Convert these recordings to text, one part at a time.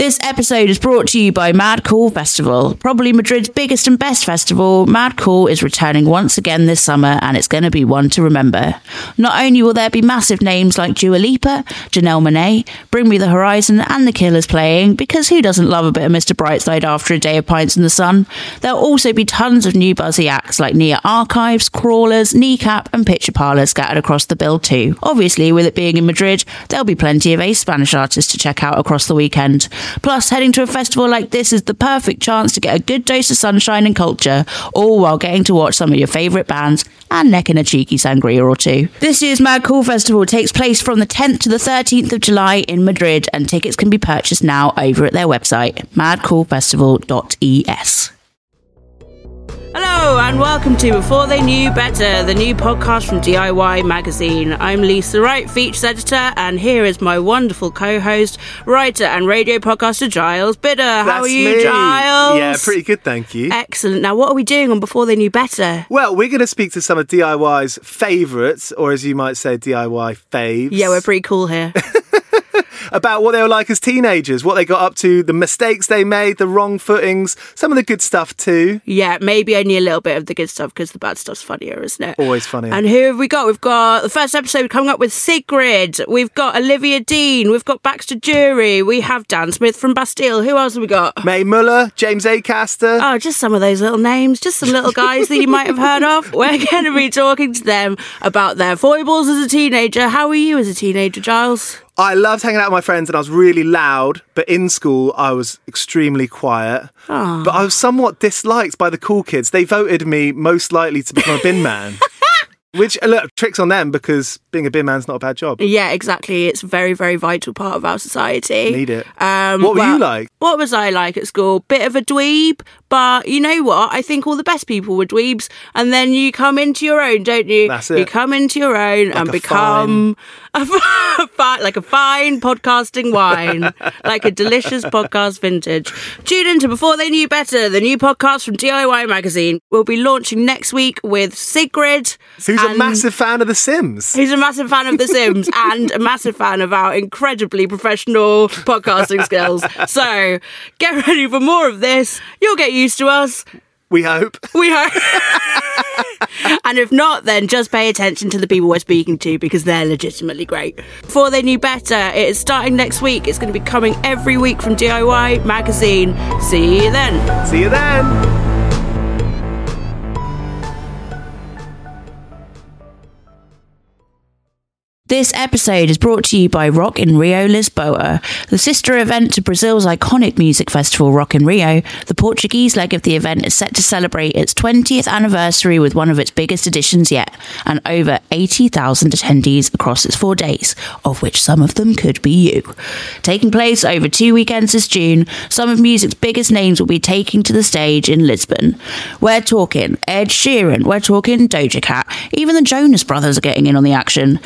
This episode is brought to you by Mad Cool Festival. Probably Madrid's biggest and best festival, Mad Cool is returning once again this summer and it's going to be one to remember. Not only will there be massive names like Dua Lipa, Janelle Monáe, Bring Me the Horizon and The Killers playing, because who doesn't love a bit of Mr. Brightside after a day of pints in the sun? There'll also be tons of new buzzy acts like Nia Archives, Crawlers, Kneecap and Picture Parlour scattered across the bill too. Obviously, with it being in Madrid, there'll be plenty of ace Spanish artists to check out across the weekend. Plus, heading to a festival like this is the perfect chance to get a good dose of sunshine and culture, all while getting to watch some of your favourite bands and necking a cheeky sangria or two. This year's Mad Cool Festival takes place from the 10th to the 13th of July in Madrid, and tickets can be purchased now over at their website, madcoolfestival.es. Hello and welcome to Before They Knew Better, the new podcast from DIY Magazine. I'm Lisa Wright, features editor, and here is my wonderful co-host, writer, and radio podcaster Giles Bidder. How That's are you, me. Giles? Yeah, pretty good, thank you. Excellent. Now, what are we doing on Before They Knew Better? Well, we're going to speak to some of DIY's favourites, or as you might say, DIY faves. Yeah, we're pretty cool here. about what they were like as teenagers, what they got up to, the mistakes they made, the wrong footings, some of the good stuff too. yeah, maybe only a little bit of the good stuff because the bad stuff's funnier, isn't it? Always funny. And who have we got? We've got the first episode coming up with Sigrid. We've got Olivia Dean. We've got Baxter Dury. We have Dan Smith from Bastille. Who else have we got? Mae Muller, James Acaster. Oh, just some of those little names, just some little guys that you might have heard of. We're going to be talking to them about their foibles as a teenager. How were you as a teenager, Giles? I loved hanging out with my friends and I was really loud, but in school I was extremely quiet. But I was somewhat disliked by the cool kids. They voted me most likely to become a bin man. Which, uh, look, tricks on them because being a bin man's not a bad job. Yeah, exactly. It's a very, very vital part of our society. Need it. Um, What were you like? What was I like at school? Bit of a dweeb, but you know what? I think all the best people were dweebs, and then you come into your own, don't you? That's it. You come into your own and a become a fi- like a fine podcasting wine, like a delicious podcast vintage. Tune into Before They Knew Better, the new podcast from DIY Magazine. We'll be launching next week with Sigrid. Who's a massive fan of The Sims? He's a massive fan of The Sims and a massive fan of our incredibly professional podcasting skills. So get ready for more of this. You'll get used to us. We hope. We hope. and if not, then just pay attention to the people we're speaking to because they're legitimately great. Before they knew better, it is starting next week. It's going to be coming every week from DIY Magazine. See you then. See you then. This episode is brought to you by Rock in Rio Lisboa, the sister event to Brazil's iconic music festival Rock in Rio. The Portuguese leg of the event is set to celebrate its 20th anniversary with one of its biggest editions yet, and over 80,000 attendees across its four days, of which some of them could be you. Taking place over two weekends this June, some of music's biggest names will be taking to the stage in Lisbon. We're talking Ed Sheeran, we're talking Doja Cat, even the Jonas Brothers are getting in on the action.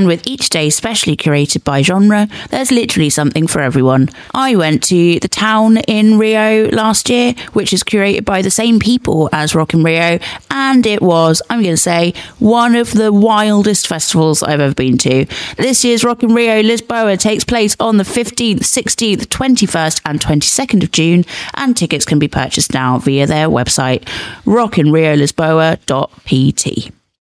And with each day specially curated by genre, there's literally something for everyone. I went to the town in Rio last year, which is curated by the same people as Rock in Rio, and it was, I'm going to say, one of the wildest festivals I've ever been to. This year's Rock in Rio Lisboa takes place on the 15th, 16th, 21st, and 22nd of June, and tickets can be purchased now via their website, rockinriolisboa.pt.